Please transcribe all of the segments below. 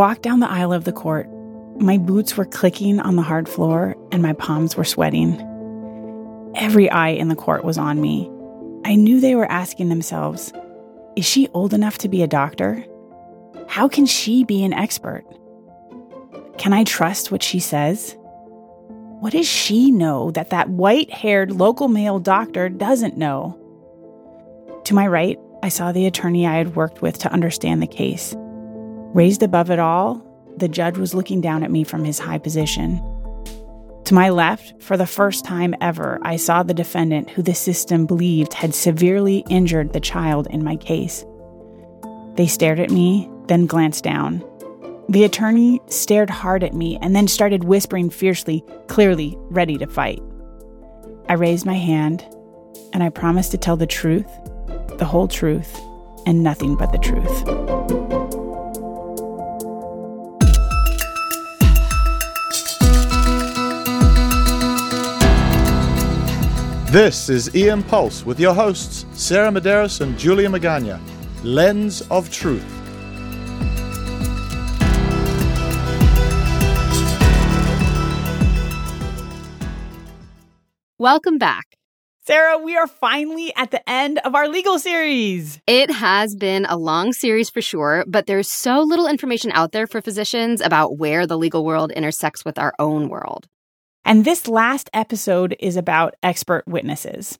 walked down the aisle of the court. My boots were clicking on the hard floor and my palms were sweating. Every eye in the court was on me. I knew they were asking themselves Is she old enough to be a doctor? How can she be an expert? Can I trust what she says? What does she know that that white haired local male doctor doesn't know? To my right, I saw the attorney I had worked with to understand the case. Raised above it all, the judge was looking down at me from his high position. To my left, for the first time ever, I saw the defendant who the system believed had severely injured the child in my case. They stared at me, then glanced down. The attorney stared hard at me and then started whispering fiercely, clearly ready to fight. I raised my hand and I promised to tell the truth, the whole truth, and nothing but the truth. This is EM Pulse with your hosts, Sarah Medeiros and Julia Magana. Lens of Truth. Welcome back. Sarah, we are finally at the end of our legal series. It has been a long series for sure, but there's so little information out there for physicians about where the legal world intersects with our own world. And this last episode is about expert witnesses.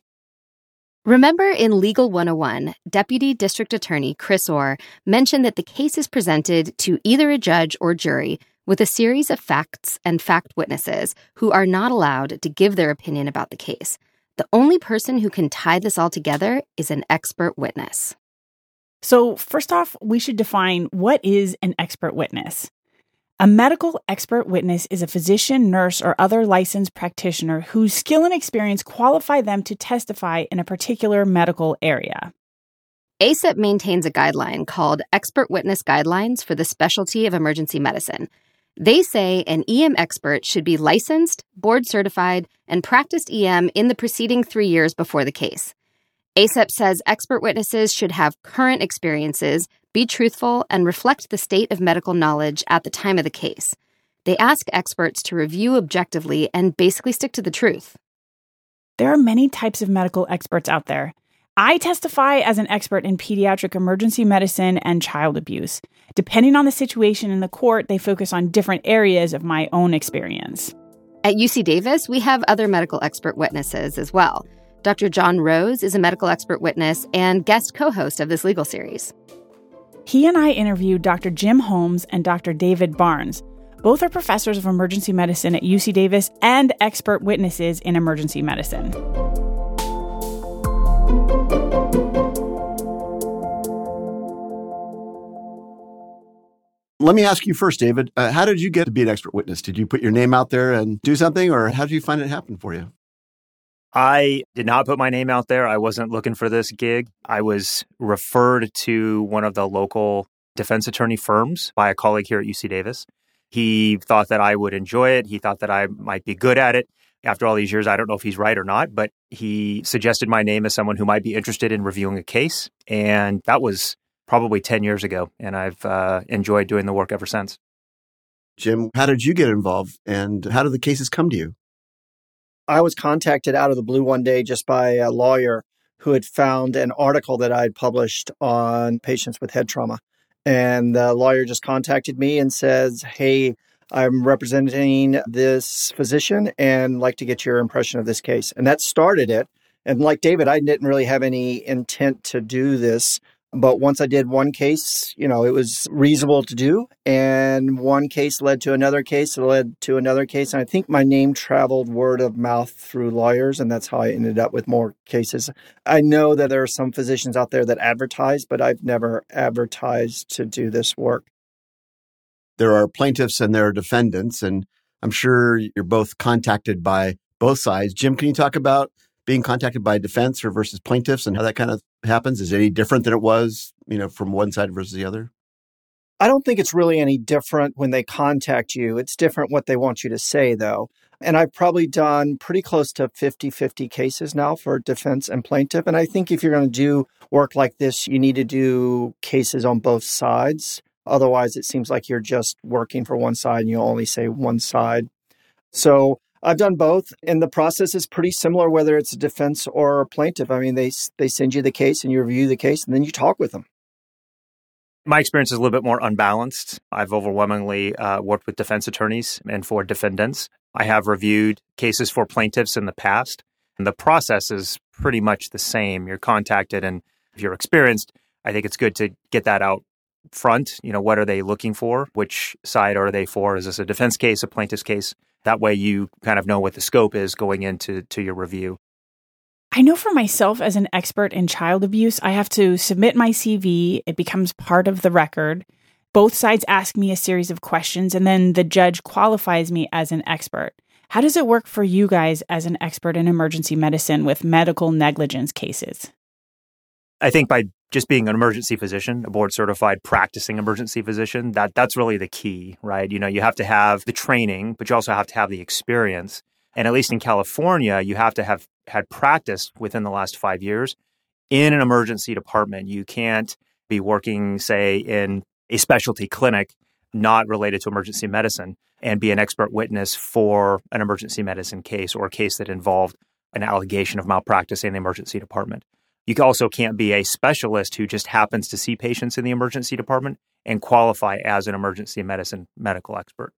Remember in Legal 101, Deputy District Attorney Chris Orr mentioned that the case is presented to either a judge or jury with a series of facts and fact witnesses who are not allowed to give their opinion about the case. The only person who can tie this all together is an expert witness. So, first off, we should define what is an expert witness. A medical expert witness is a physician, nurse, or other licensed practitioner whose skill and experience qualify them to testify in a particular medical area. ACEP maintains a guideline called Expert Witness Guidelines for the Specialty of Emergency Medicine. They say an EM expert should be licensed, board certified, and practiced EM in the preceding three years before the case. ACEP says expert witnesses should have current experiences, be truthful, and reflect the state of medical knowledge at the time of the case. They ask experts to review objectively and basically stick to the truth. There are many types of medical experts out there. I testify as an expert in pediatric emergency medicine and child abuse. Depending on the situation in the court, they focus on different areas of my own experience. At UC Davis, we have other medical expert witnesses as well. Dr. John Rose is a medical expert witness and guest co host of this legal series. He and I interviewed Dr. Jim Holmes and Dr. David Barnes. Both are professors of emergency medicine at UC Davis and expert witnesses in emergency medicine. Let me ask you first, David. Uh, how did you get to be an expert witness? Did you put your name out there and do something, or how did you find it happen for you? I did not put my name out there. I wasn't looking for this gig. I was referred to one of the local defense attorney firms by a colleague here at UC Davis. He thought that I would enjoy it. He thought that I might be good at it. After all these years, I don't know if he's right or not, but he suggested my name as someone who might be interested in reviewing a case. And that was probably 10 years ago, and I've uh, enjoyed doing the work ever since. Jim, how did you get involved and how did the cases come to you? I was contacted out of the blue one day just by a lawyer who had found an article that I had published on patients with head trauma. And the lawyer just contacted me and says, Hey, I'm representing this physician and like to get your impression of this case. And that started it. And like David, I didn't really have any intent to do this. But once I did one case, you know, it was reasonable to do. And one case led to another case, it led to another case. And I think my name traveled word of mouth through lawyers. And that's how I ended up with more cases. I know that there are some physicians out there that advertise, but I've never advertised to do this work. There are plaintiffs and there are defendants. And I'm sure you're both contacted by both sides. Jim, can you talk about being contacted by defense or versus plaintiffs and how that kind of happens? Is any different than it was, you know, from one side versus the other? I don't think it's really any different when they contact you. It's different what they want you to say, though. And I've probably done pretty close to 50 50 cases now for defense and plaintiff. And I think if you're going to do work like this, you need to do cases on both sides. Otherwise, it seems like you're just working for one side and you only say one side. So I've done both, and the process is pretty similar whether it's a defense or a plaintiff. I mean, they they send you the case and you review the case, and then you talk with them. My experience is a little bit more unbalanced. I've overwhelmingly uh, worked with defense attorneys and for defendants. I have reviewed cases for plaintiffs in the past, and the process is pretty much the same. You're contacted, and if you're experienced, I think it's good to get that out front. You know, what are they looking for? Which side are they for? Is this a defense case, a plaintiff's case? That way you kind of know what the scope is going into to your review. I know for myself as an expert in child abuse, I have to submit my CV. It becomes part of the record. Both sides ask me a series of questions, and then the judge qualifies me as an expert. How does it work for you guys as an expert in emergency medicine with medical negligence cases? I think by just being an emergency physician, a board certified practicing emergency physician, that that's really the key, right? You know, you have to have the training, but you also have to have the experience. And at least in California, you have to have had practiced within the last 5 years in an emergency department. You can't be working say in a specialty clinic not related to emergency medicine and be an expert witness for an emergency medicine case or a case that involved an allegation of malpractice in the emergency department. You also can't be a specialist who just happens to see patients in the emergency department and qualify as an emergency medicine medical expert.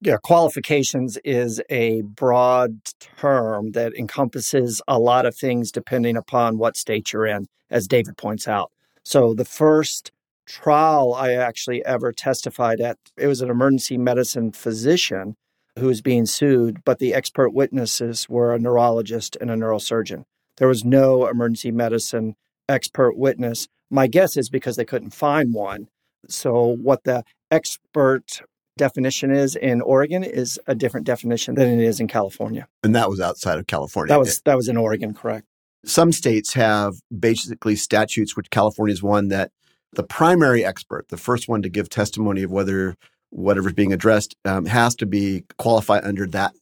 Yeah, qualifications is a broad term that encompasses a lot of things depending upon what state you're in, as David points out. So the first trial I actually ever testified at, it was an emergency medicine physician who was being sued, but the expert witnesses were a neurologist and a neurosurgeon. There was no emergency medicine expert witness. My guess is because they couldn't find one. So, what the expert definition is in Oregon is a different definition than it is in California. And that was outside of California. That was that was in Oregon, correct? Some states have basically statutes, which California is one that the primary expert, the first one to give testimony of whether whatever's being addressed, um, has to be qualified under that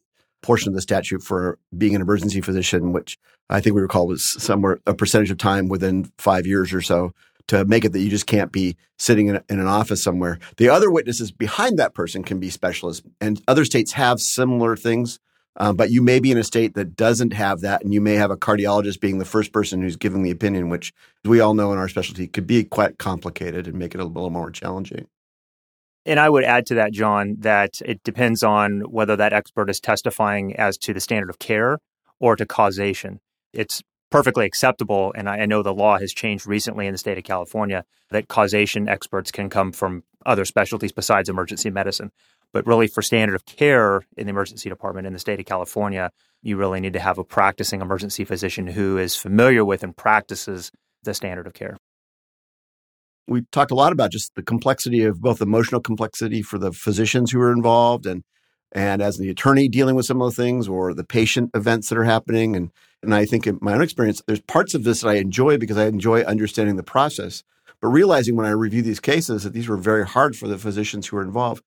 portion of the statute for being an emergency physician, which I think we recall was somewhere a percentage of time within five years or so to make it that you just can't be sitting in, in, an office somewhere. The other witnesses behind that person can be specialists, and other states have similar things. Um, but you may be in a state that doesn't have that, and you may have a cardiologist being the first person who's giving the opinion, which we all know in our specialty could be quite complicated and make it a little more challenging. And I would add to that, John, that it depends on whether that expert is testifying as to the standard of care or to causation. It's perfectly acceptable, and I know the law has changed recently in the state of California, that causation experts can come from other specialties besides emergency medicine. But really, for standard of care in the emergency department in the state of California, you really need to have a practicing emergency physician who is familiar with and practices the standard of care we talked a lot about just the complexity of both emotional complexity for the physicians who are involved and and as the attorney dealing with some of the things or the patient events that are happening. And and I think in my own experience there's parts of this that I enjoy because I enjoy understanding the process. But realizing when I review these cases that these were very hard for the physicians who were involved.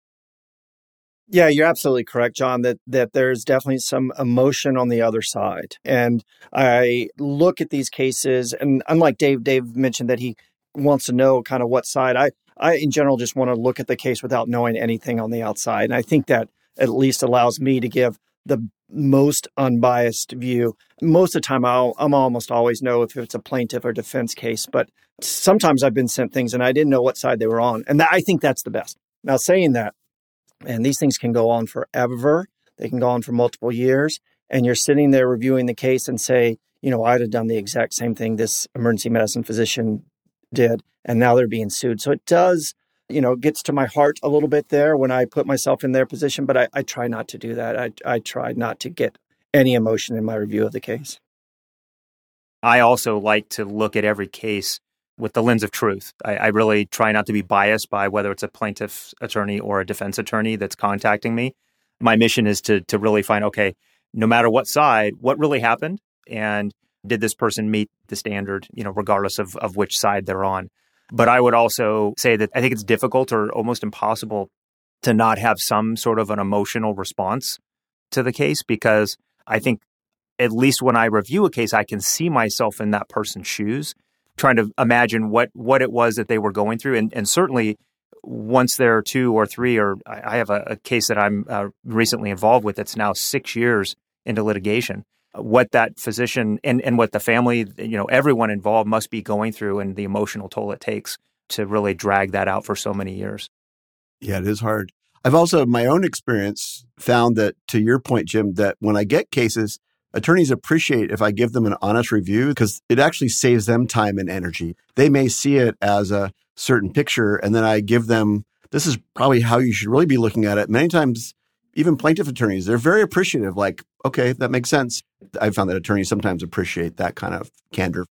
Yeah, you're absolutely correct, John, that that there's definitely some emotion on the other side. And I look at these cases and unlike Dave, Dave mentioned that he wants to know kind of what side. I, I in general just want to look at the case without knowing anything on the outside. And I think that at least allows me to give the most unbiased view. Most of the time, I'll, I'm almost always know if it's a plaintiff or defense case, but sometimes I've been sent things and I didn't know what side they were on. And that, I think that's the best. Now, saying that, and these things can go on forever, they can go on for multiple years, and you're sitting there reviewing the case and say, you know, I'd have done the exact same thing this emergency medicine physician did, and now they're being sued. So it does, you know, gets to my heart a little bit there when I put myself in their position, but I, I try not to do that. I, I try not to get any emotion in my review of the case. I also like to look at every case with the lens of truth. I, I, really try not to be biased by whether it's a plaintiff's attorney or a defense attorney that's contacting me. My mission is to to really find okay, no matter what side, what really happened, and did this person meet the standard, you know, regardless of, of which side they're on. But I would also say that I think it's difficult or almost impossible to not have some sort of an emotional response to the case because I think at least when I review a case, I can see myself in that person's shoes, trying to imagine what what it was that they were going through. And, and certainly once there are two or three, or I have a, a case that I'm uh, recently involved with that's now six years into litigation. What that physician and, and what the family, you know, everyone involved must be going through and the emotional toll it takes to really drag that out for so many years. Yeah, it is hard. I've also, my own experience, found that to your point, Jim, that when I get cases, attorneys appreciate if I give them an honest review because it actually saves them time and energy. They may see it as a certain picture, and then I give them this is probably how you should really be looking at it. Many times, even plaintiff attorneys, they're very appreciative, like, okay, that makes sense. I've found that attorneys sometimes appreciate that kind of candor.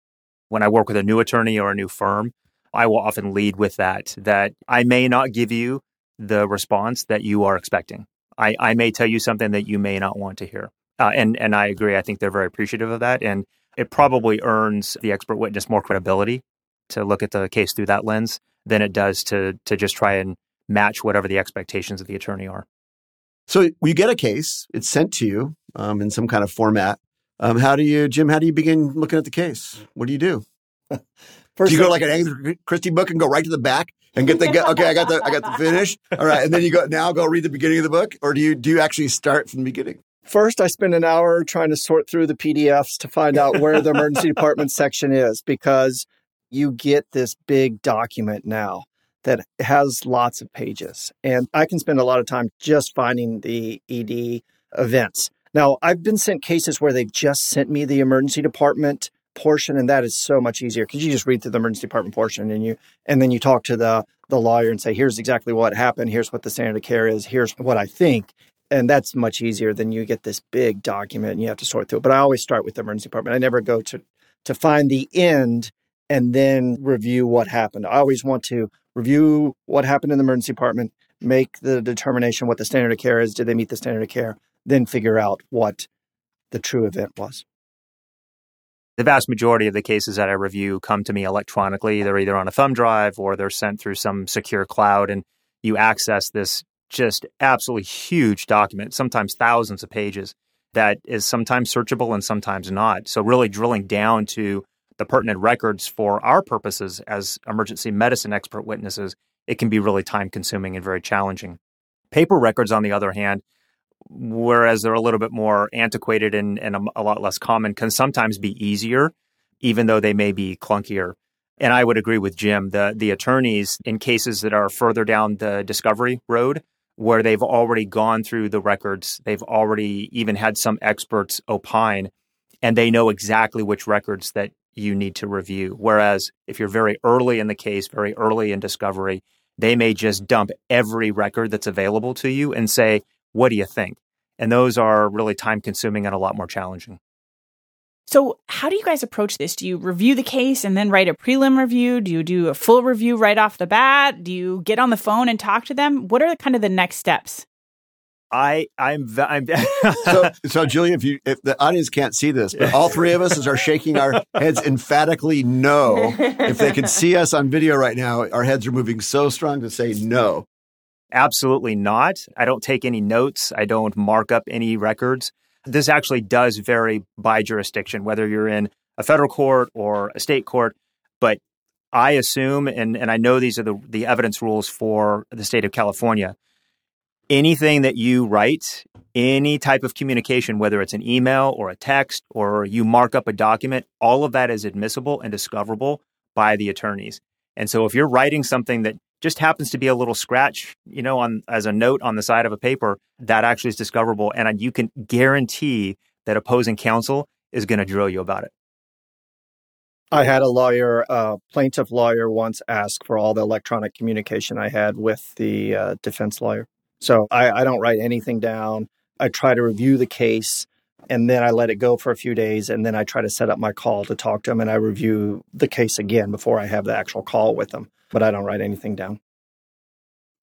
When I work with a new attorney or a new firm, I will often lead with that, that I may not give you the response that you are expecting. I, I may tell you something that you may not want to hear. Uh, and, and I agree. I think they're very appreciative of that. And it probably earns the expert witness more credibility to look at the case through that lens than it does to, to just try and match whatever the expectations of the attorney are. So you get a case, it's sent to you um, in some kind of format. Um, how do you, Jim, how do you begin looking at the case? What do you do? First do you go like an Agatha Christie book and go right to the back and get the okay? I got the I got the finish. All right, and then you go now go read the beginning of the book, or do you do you actually start from the beginning? First, I spend an hour trying to sort through the PDFs to find out where the emergency department section is because you get this big document now that has lots of pages. And I can spend a lot of time just finding the ED events. Now, I've been sent cases where they've just sent me the emergency department portion and that is so much easier. Because you just read through the emergency department portion and you and then you talk to the the lawyer and say here's exactly what happened. Here's what the standard of care is. Here's what i think. And that's much easier than you get this big document and you have to sort through it. But i always start with the emergency department. I never go to to find the end and then review what happened. I always want to review what happened in the emergency department make the determination what the standard of care is. Did they meet the standard of care then figure out what the true event was the vast majority of the cases that I review come to me electronically. They're either on a thumb drive or they're sent through some secure cloud, and you access this just absolutely huge document, sometimes thousands of pages, that is sometimes searchable and sometimes not. So, really drilling down to the pertinent records for our purposes as emergency medicine expert witnesses, it can be really time consuming and very challenging. Paper records, on the other hand, whereas they're a little bit more antiquated and, and a, lot less common, can sometimes be easier, even though they may be clunkier. And I would agree with Jim. The the attorneys in cases that are further down the discovery road, where they've already gone through the records, they've already even had some experts opine, and they know exactly which records that you need to review. Whereas if you're very early in the case, very early in discovery, they may just dump every record that's available to you and say, what do you think? And those are really time consuming and a lot more challenging. So, how do you guys approach this? Do you review the case and then write a prelim review? Do you do a full review right off the bat? Do you get on the phone and talk to them? What are the, kind of the next steps? I I'm I'm so so Julia, if you if the audience can't see this, but all three of us are shaking our heads emphatically no. If they could see us on video right now, our heads are moving so strong to say no. Absolutely not. I don't take any notes. I don't mark up any records. This actually does vary by jurisdiction, whether you're in a federal court or a state court. But I assume, and, and I know these are the, the evidence rules for the state of California, anything that you write, any type of communication, whether it's an email or a text or you mark up a document, all of that is admissible and discoverable by the attorneys. And so if you're writing something that just happens to be a little scratch, you know, on as a note on the side of a paper, that actually is discoverable. And you can guarantee that opposing counsel is going to drill you about it. I had a lawyer, uh, plaintiff lawyer, once ask for all the electronic communication I had with the uh, defense lawyer. So I, I don't write anything down. I try to review the case and then I let it go for a few days and then I try to set up my call to talk to them and I review the case again before I have the actual call with them but I don't write anything down.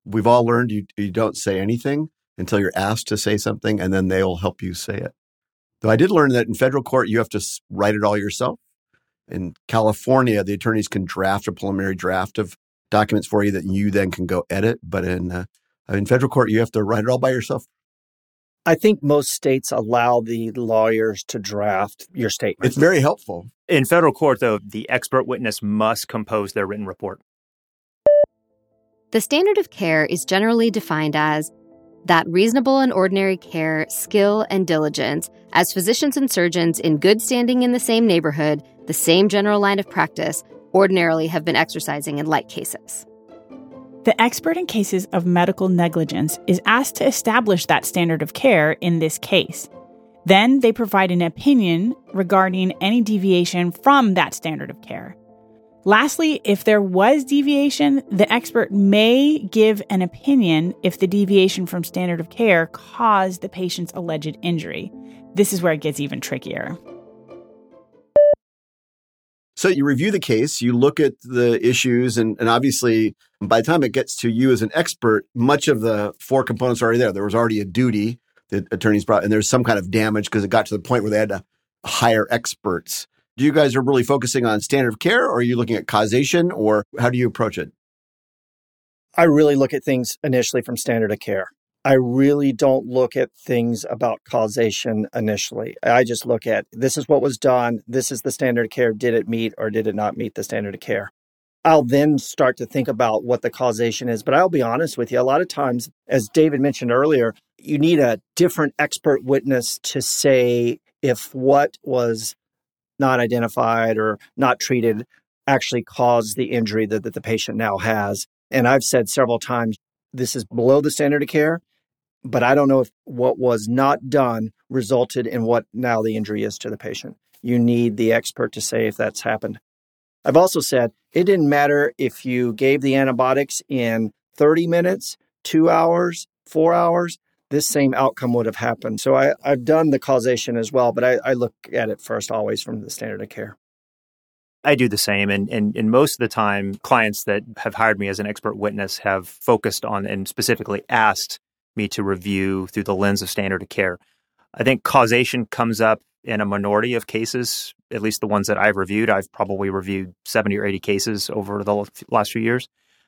We've all learned you, you don't say anything until you're asked to say something, and then they'll help you say it. Though I did learn that in federal court, you have to write it all yourself. In California, the attorneys can draft a preliminary draft of documents for you that you then can go edit. But in uh, in federal court, you have to write it all by yourself. I think most states allow the lawyers to draft your statement. It's very helpful. In federal court, though, the expert witness must compose their written report. The standard of care is generally defined as that reasonable and ordinary care, skill, and diligence as physicians and surgeons in good standing in the same neighborhood, the same general line of practice, ordinarily have been exercising in like cases. The expert in cases of medical negligence is asked to establish that standard of care in this case. Then they provide an opinion regarding any deviation from that standard of care. Lastly, if there was deviation, the expert may give an opinion if the deviation from standard of care caused the patient's alleged injury. This is where it gets even trickier. So you review the case, you look at the issues, and, and obviously, by the time it gets to you as an expert, much of the four components are already there. There was already a duty that attorneys brought, and there's some kind of damage because it got to the point where they had to hire experts. Do you guys are really focusing on standard of care, or are you looking at causation, or how do you approach it? I really look at things initially from standard of care. I really don't look at things about causation initially. I just look at this is what was done. This is the standard of care. Did it meet or did it not meet the standard of care? I'll then start to think about what the causation is. But I'll be honest with you, a lot of times, as David mentioned earlier, you need a different expert witness to say if what was not identified or not treated actually caused the injury that, that the patient now has. And I've said several times, this is below the standard of care, but I don't know if what was not done resulted in what now the injury is to the patient. You need the expert to say if that's happened. I've also said it didn't matter if you gave the antibiotics in 30 minutes, two hours, four hours, this same outcome would have happened. So I, have done the causation as well, but I, I look at it first always from the standard of care. I do the same. And, and, and most of the time, clients that have hired me as an expert witness have focused on and specifically asked me to review through the lens of standard of care. I think causation comes up in a minority of cases, at least the ones that I've reviewed. I've probably reviewed 70 or 80 cases over the last few years,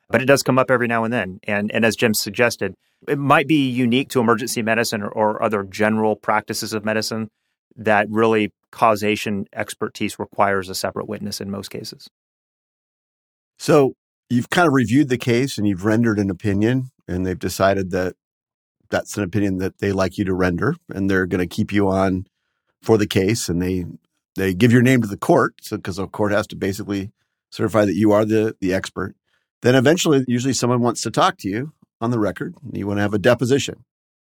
but it does come up every now and then. And, and as Jim suggested, it might be unique to emergency medicine or, or other general practices of medicine that really causation expertise requires a separate witness in most cases. So you've kind of reviewed the case and you've rendered an opinion, and they've decided that that's an opinion that they like you to render, and they're going to keep you on for the case, and they they give your name to the court, so because the court has to basically certify that you are the the expert. Then eventually, usually someone wants to talk to you on the record. You want to have a deposition.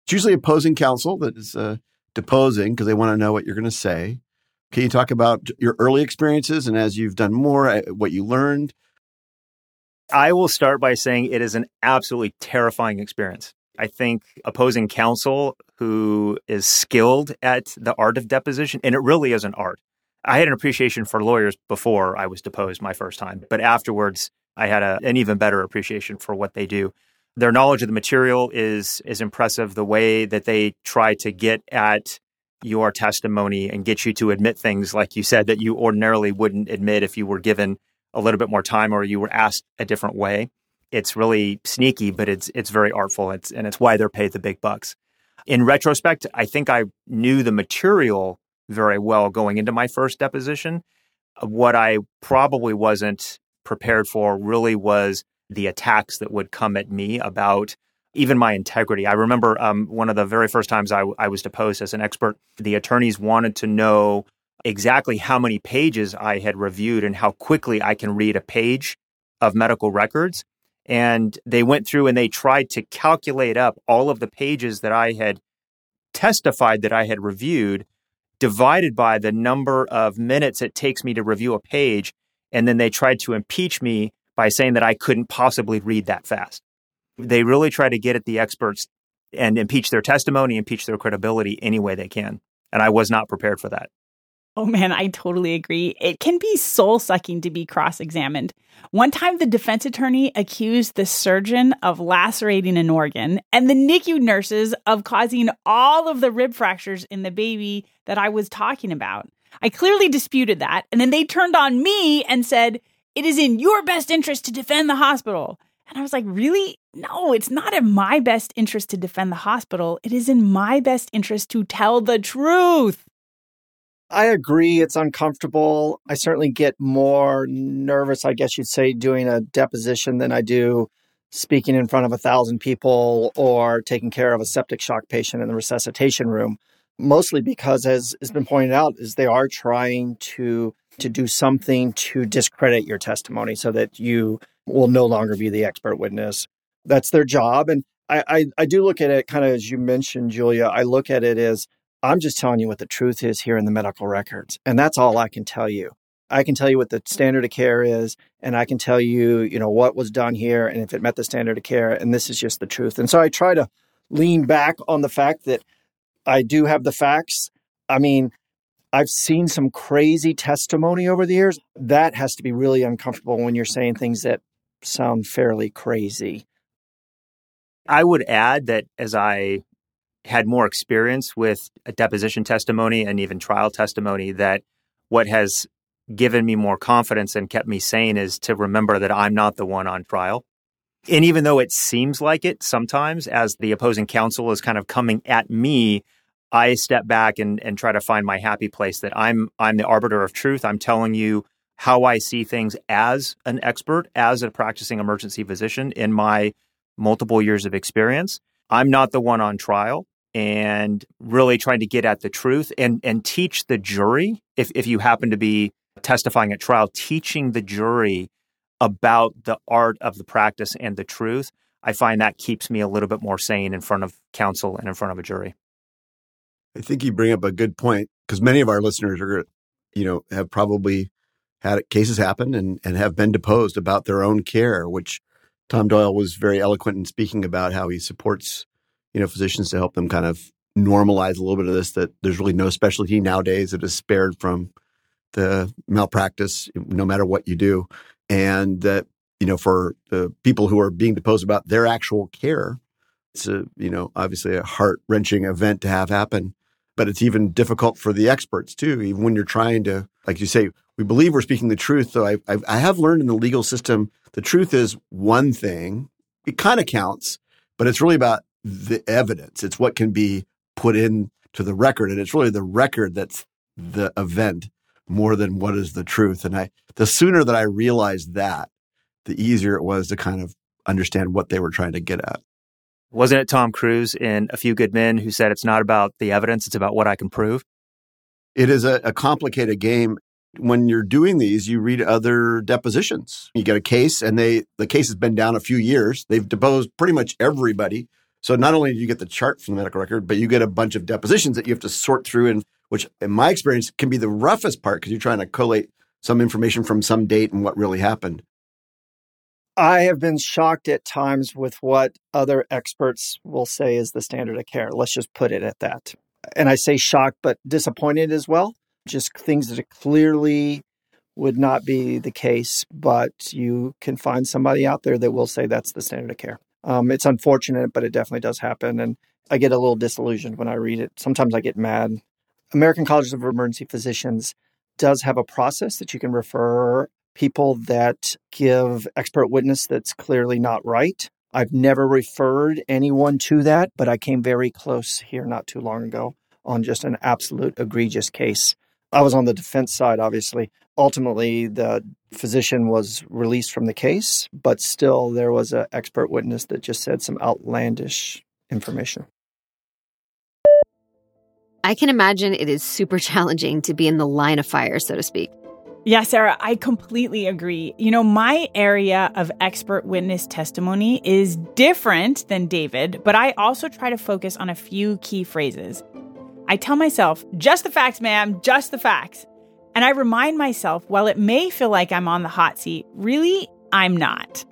It's usually opposing counsel that is uh, deposing because they want to know what you're going to say. Can you talk about your early experiences and as you've done more, uh, what you learned? I will start by saying it is an absolutely terrifying experience. I think opposing counsel who is skilled at the art of deposition, and it really is an art. I had an appreciation for lawyers before I was deposed my first time, but afterwards, I had a, an even better appreciation for what they do. Their knowledge of the material is is impressive. The way that they try to get at your testimony and get you to admit things, like you said, that you ordinarily wouldn't admit if you were given a little bit more time or you were asked a different way it's really sneaky, but it's it's very artful. It's and it's why they're paid the big bucks. In retrospect, I think I knew the material very well going into my first deposition. What I probably wasn't prepared for really was the attacks that would come at me about even my integrity. I remember um, one of the very first times I, I was deposed as an expert, the attorneys wanted to know exactly how many pages I had reviewed and how quickly I can read a page of medical records. And they went through and they tried to calculate up all of the pages that I had testified that I had reviewed, divided by the number of minutes it takes me to review a page. And then they tried to impeach me by saying that I couldn't possibly read that fast. They really try to get at the experts and impeach their testimony, impeach their credibility any way they can. And I was not prepared for that. Oh man, I totally agree. It can be soul sucking to be cross examined. One time, the defense attorney accused the surgeon of lacerating an organ and the NICU nurses of causing all of the rib fractures in the baby that I was talking about. I clearly disputed that. And then they turned on me and said, It is in your best interest to defend the hospital. And I was like, Really? No, it's not in my best interest to defend the hospital. It is in my best interest to tell the truth. I agree. It's uncomfortable. I certainly get more nervous, I guess you'd say, doing a deposition than I do speaking in front of a thousand people or taking care of a septic shock patient in the resuscitation room. Mostly because, as has been pointed out, is they are trying to to do something to discredit your testimony so that you will no longer be the expert witness. That's their job. And I, I, I do look at it kind of as you mentioned, Julia. I look at it as I'm just telling you what the truth is here in the medical records. And that's all I can tell you. I can tell you what the standard of care is, and I can tell you, you know, what was done here and if it met the standard of care. And this is just the truth. And so I try to lean back on the fact that I do have the facts. I mean, I've seen some crazy testimony over the years. That has to be really uncomfortable when you're saying things that sound fairly crazy. I would add that as I had more experience with a deposition testimony and even trial testimony, that what has given me more confidence and kept me sane is to remember that I'm not the one on trial. And even though it seems like it sometimes as the opposing counsel is kind of coming at me, I step back and, and try to find my happy place that I'm I'm the arbiter of truth. I'm telling you how I see things as an expert, as a practicing emergency physician in my multiple years of experience. I'm not the one on trial and really trying to get at the truth and and teach the jury if if you happen to be testifying at trial, teaching the jury about the art of the practice and the truth, I find that keeps me a little bit more sane in front of counsel and in front of a jury. I think you bring up a good point because many of our listeners are, you know, have probably had cases happen and, and have been deposed about their own care, which Tom Doyle was very eloquent in speaking about how he supports, you know, physicians to help them kind of normalize a little bit of this, that there's really no specialty nowadays that is spared from the malpractice, no matter what you do. And that, you know, for the people who are being deposed about their actual care, it's a, you know, obviously a heart wrenching event to have happen. But it's even difficult for the experts too, even when you're trying to, like you say, we believe we're speaking the truth. So I, I, I have learned in the legal system, the truth is one thing. It kind of counts, but it's really about the evidence. It's what can be put in to the record. And it's really the record that's the event more than what is the truth. And I, the sooner that I realized that, the easier it was to kind of understand what they were trying to get at. Wasn't it Tom Cruise in A Few Good Men who said it's not about the evidence, it's about what I can prove? It is a, a complicated game. When you're doing these, you read other depositions. You get a case, and they the case has been down a few years. They've deposed pretty much everybody. So not only do you get the chart from the medical record, but you get a bunch of depositions that you have to sort through and which in my experience can be the roughest part because you're trying to collate some information from some date and what really happened. I have been shocked at times with what other experts will say is the standard of care. Let's just put it at that. And I say shocked, but disappointed as well. Just things that clearly would not be the case, but you can find somebody out there that will say that's the standard of care. Um, it's unfortunate, but it definitely does happen. And I get a little disillusioned when I read it. Sometimes I get mad American College of Emergency Physicians does have a process that you can refer people that give expert witness that's clearly not right. I've never referred anyone to that, but I came very close here not too long ago on just an absolute egregious case. I was on the defense side, obviously. Ultimately, the physician was released from the case, but still there was an expert witness that just said some outlandish information. I can imagine it is super challenging to be in the line of fire, so to speak. Yeah, Sarah, I completely agree. You know, my area of expert witness testimony is different than David, but I also try to focus on a few key phrases. I tell myself, just the facts, ma'am, just the facts. And I remind myself, while it may feel like I'm on the hot seat, really, I'm not.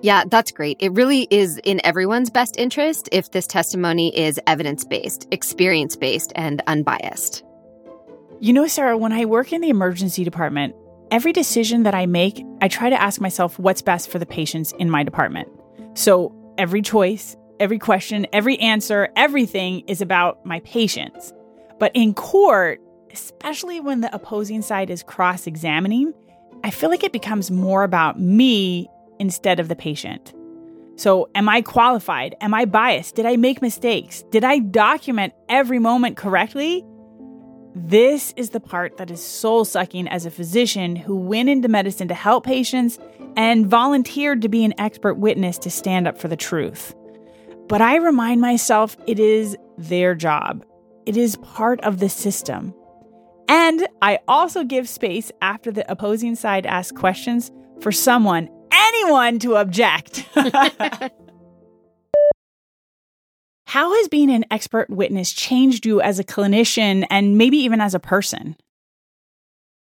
Yeah, that's great. It really is in everyone's best interest if this testimony is evidence based, experience based, and unbiased. You know, Sarah, when I work in the emergency department, every decision that I make, I try to ask myself what's best for the patients in my department. So every choice, every question, every answer, everything is about my patients. But in court, especially when the opposing side is cross examining, I feel like it becomes more about me instead of the patient. So, am I qualified? Am I biased? Did I make mistakes? Did I document every moment correctly? This is the part that is soul sucking as a physician who went into medicine to help patients and volunteered to be an expert witness to stand up for the truth. But I remind myself it is their job, it is part of the system. And I also give space after the opposing side asks questions for someone, anyone, to object. How has being an expert witness changed you as a clinician and maybe even as a person?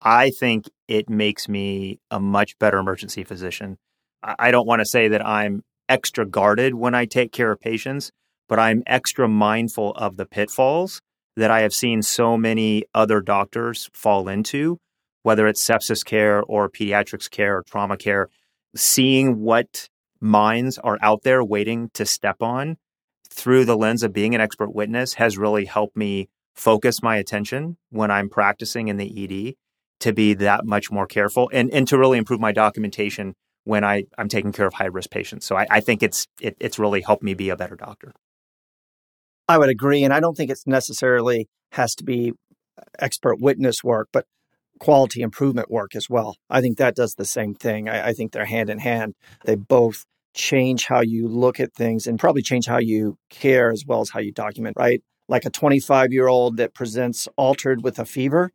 I think it makes me a much better emergency physician. I don't want to say that I'm extra guarded when I take care of patients, but I'm extra mindful of the pitfalls that I have seen so many other doctors fall into, whether it's sepsis care or pediatrics care or trauma care, seeing what minds are out there waiting to step on through the lens of being an expert witness has really helped me focus my attention when I'm practicing in the ED to be that much more careful and, and to really improve my documentation when I, I'm taking care of high risk patients. So I, I think it's it, it's really helped me be a better doctor. I would agree. And I don't think it's necessarily has to be expert witness work, but quality improvement work as well. I think that does the same thing. I, I think they're hand in hand. They both change how you look at things and probably change how you care as well as how you document, right? Like a 25 year old that presents altered with a fever.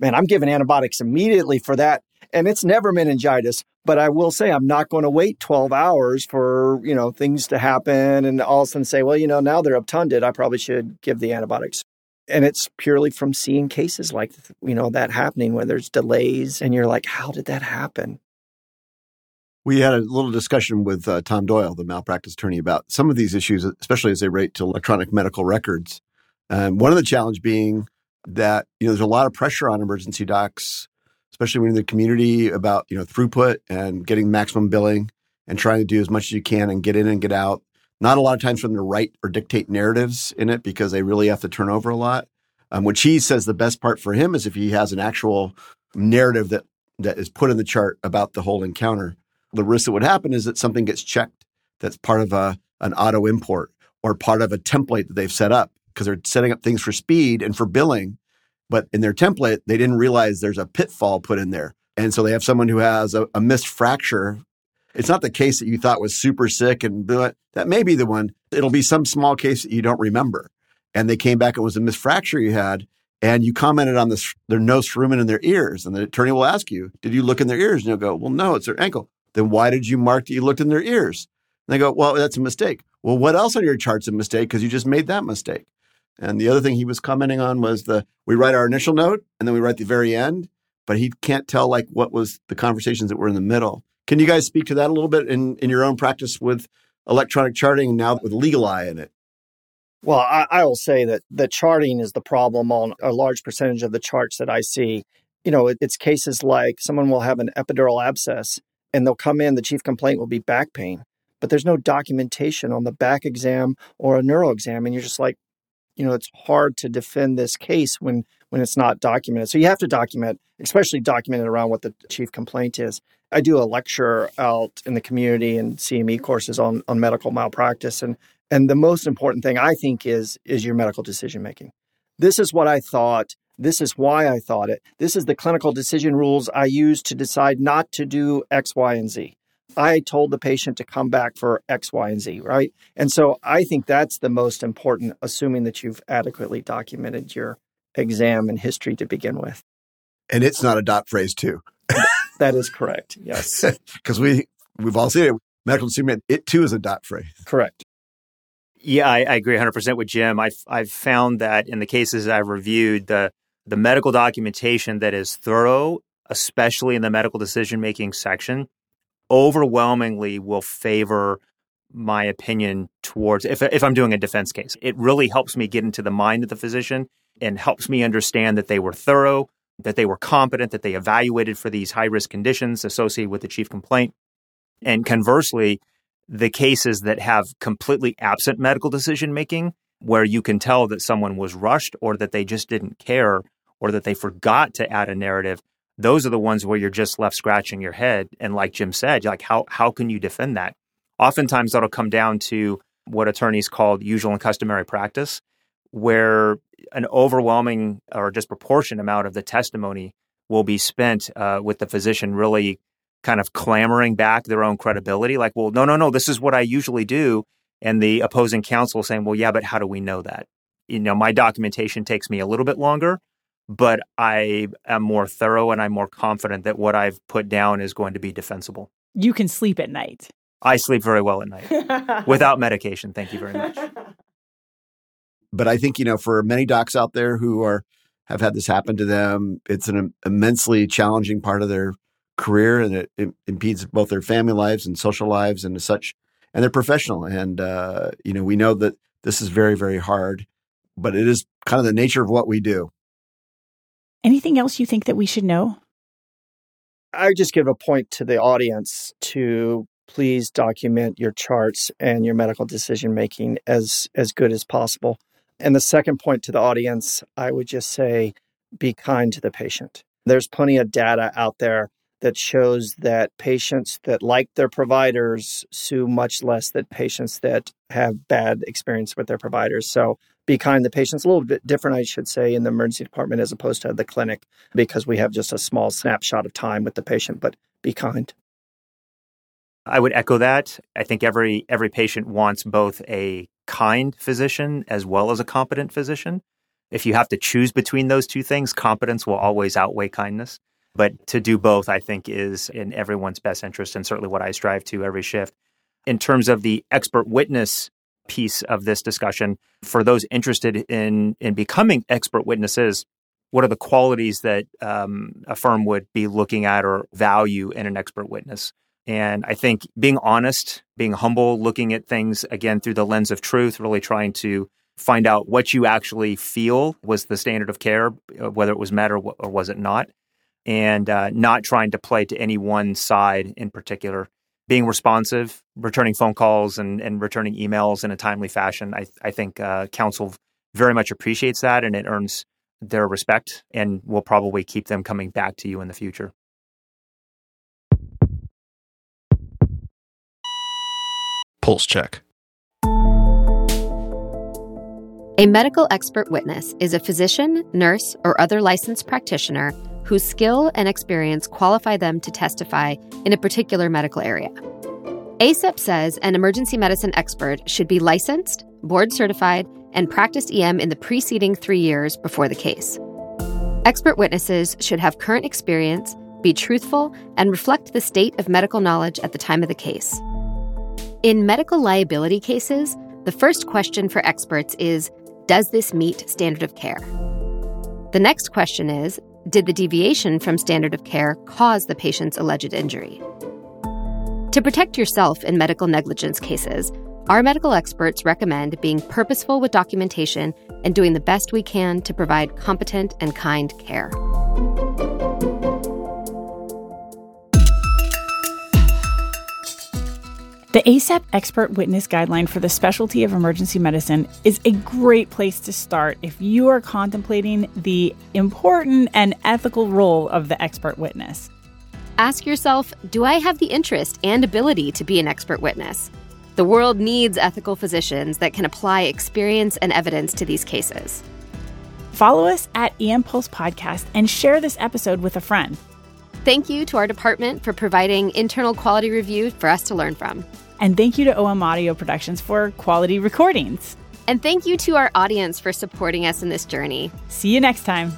Man, I'm giving antibiotics immediately for that. And it's never meningitis, but I will say I'm not going to wait 12 hours for, you know, things to happen and all of a sudden say, well, you know, now they're obtunded. I probably should give the antibiotics. And it's purely from seeing cases like, you know, that happening where there's delays and you're like, how did that happen? We had a little discussion with uh, Tom Doyle, the malpractice attorney, about some of these issues, especially as they relate to electronic medical records. And one of the challenge being that you know there's a lot of pressure on emergency docs, especially when in the community about you know throughput and getting maximum billing and trying to do as much as you can and get in and get out. Not a lot of times for them to write or dictate narratives in it because they really have to turn over a lot. Um, which he says the best part for him is if he has an actual narrative that that is put in the chart about the whole encounter the risk that would happen is that something gets checked that's part of a, an auto import or part of a template that they've set up because they're setting up things for speed and for billing. But in their template, they didn't realize there's a pitfall put in there. And so they have someone who has a, a missed fracture. It's not the case that you thought was super sick and that may be the one. It'll be some small case that you don't remember. And they came back, it was a misfracture you had. And you commented on this, their nose rumen in their ears. And the attorney will ask you, Did you look in their ears? And you'll go, Well, no, it's their ankle then why did you mark that you looked in their ears? And they go, well, that's a mistake. Well, what else on your chart's a mistake? Because you just made that mistake. And the other thing he was commenting on was the we write our initial note and then we write the very end, but he can't tell like what was the conversations that were in the middle. Can you guys speak to that a little bit in, in your own practice with electronic charting now with legal eye in it? Well, I, I will say that the charting is the problem on a large percentage of the charts that I see. You know, it, it's cases like someone will have an epidural abscess and they'll come in, the chief complaint will be back pain, but there's no documentation on the back exam or a neuro exam. And you're just like, you know, it's hard to defend this case when when it's not documented. So you have to document, especially document it around what the chief complaint is. I do a lecture out in the community and CME courses on on medical malpractice and and the most important thing I think is is your medical decision making. This is what I thought this is why I thought it. This is the clinical decision rules I use to decide not to do X, Y, and Z. I told the patient to come back for X, Y, and Z, right? And so I think that's the most important, assuming that you've adequately documented your exam and history to begin with. And it's not a dot phrase, too. That is correct. Yes. Because we, we've all seen it. Medical decision, it too is a dot phrase. Correct. Yeah, I, I agree 100% with Jim. I've, I've found that in the cases I've reviewed, the the medical documentation that is thorough, especially in the medical decision making section, overwhelmingly will favor my opinion towards if, if I'm doing a defense case. It really helps me get into the mind of the physician and helps me understand that they were thorough, that they were competent, that they evaluated for these high risk conditions associated with the chief complaint. And conversely, the cases that have completely absent medical decision making, where you can tell that someone was rushed or that they just didn't care or that they forgot to add a narrative, those are the ones where you're just left scratching your head. And like Jim said, like how how can you defend that? Oftentimes that'll come down to what attorneys call usual and customary practice, where an overwhelming or disproportionate amount of the testimony will be spent uh, with the physician really kind of clamoring back their own credibility. Like, well, no, no, no, this is what I usually do. And the opposing counsel saying, well, yeah, but how do we know that? You know, my documentation takes me a little bit longer, but I am more thorough and I'm more confident that what I've put down is going to be defensible. You can sleep at night. I sleep very well at night without medication. Thank you very much. But I think, you know, for many docs out there who are have had this happen to them, it's an immensely challenging part of their career and it, it impedes both their family lives and social lives and such. And they're professional. And, uh, you know, we know that this is very, very hard, but it is kind of the nature of what we do. Anything else you think that we should know? I just give a point to the audience to please document your charts and your medical decision making as as good as possible. And the second point to the audience, I would just say be kind to the patient. There's plenty of data out there that shows that patients that like their providers sue much less than patients that have bad experience with their providers. So be kind to patients. A little bit different, I should say, in the emergency department as opposed to the clinic because we have just a small snapshot of time with the patient, but be kind. I would echo that. I think every every patient wants both a kind physician as well as a competent physician. If you have to choose between those two things, competence will always outweigh kindness. But to do both, I think, is in everyone's best interest and certainly what I strive to every shift. In terms of the expert witness piece of this discussion, for those interested in, in becoming expert witnesses, what are the qualities that um, a firm would be looking at or value in an expert witness? And I think being honest, being humble, looking at things again through the lens of truth, really trying to find out what you actually feel was the standard of care, uh, whether it was met or, or was it not, and uh, not trying to play to any one side in particular. Being responsive, returning phone calls and, and returning emails in a timely fashion. I, I think uh, counsel very much appreciates that and it earns their respect and will probably keep them coming back to you in the future. Pulse check. A medical expert witness is a physician, nurse, or other licensed practitioner whose skill and experience qualify them to testify in a particular medical area. ACEP says an emergency medicine expert should be licensed, board certified, and practiced EM in the preceding three years before the case. Expert witnesses should have current experience, be truthful, and reflect the state of medical knowledge at the time of the case. In medical liability cases, the first question for experts is Does this meet standard of care? The next question is did the deviation from standard of care cause the patient's alleged injury? To protect yourself in medical negligence cases, our medical experts recommend being purposeful with documentation and doing the best we can to provide competent and kind care. The ACEP Expert Witness Guideline for the Specialty of Emergency Medicine is a great place to start if you are contemplating the important and ethical role of the expert witness. Ask yourself Do I have the interest and ability to be an expert witness? The world needs ethical physicians that can apply experience and evidence to these cases. Follow us at EM Pulse Podcast and share this episode with a friend. Thank you to our department for providing internal quality review for us to learn from. And thank you to OM Audio Productions for quality recordings. And thank you to our audience for supporting us in this journey. See you next time.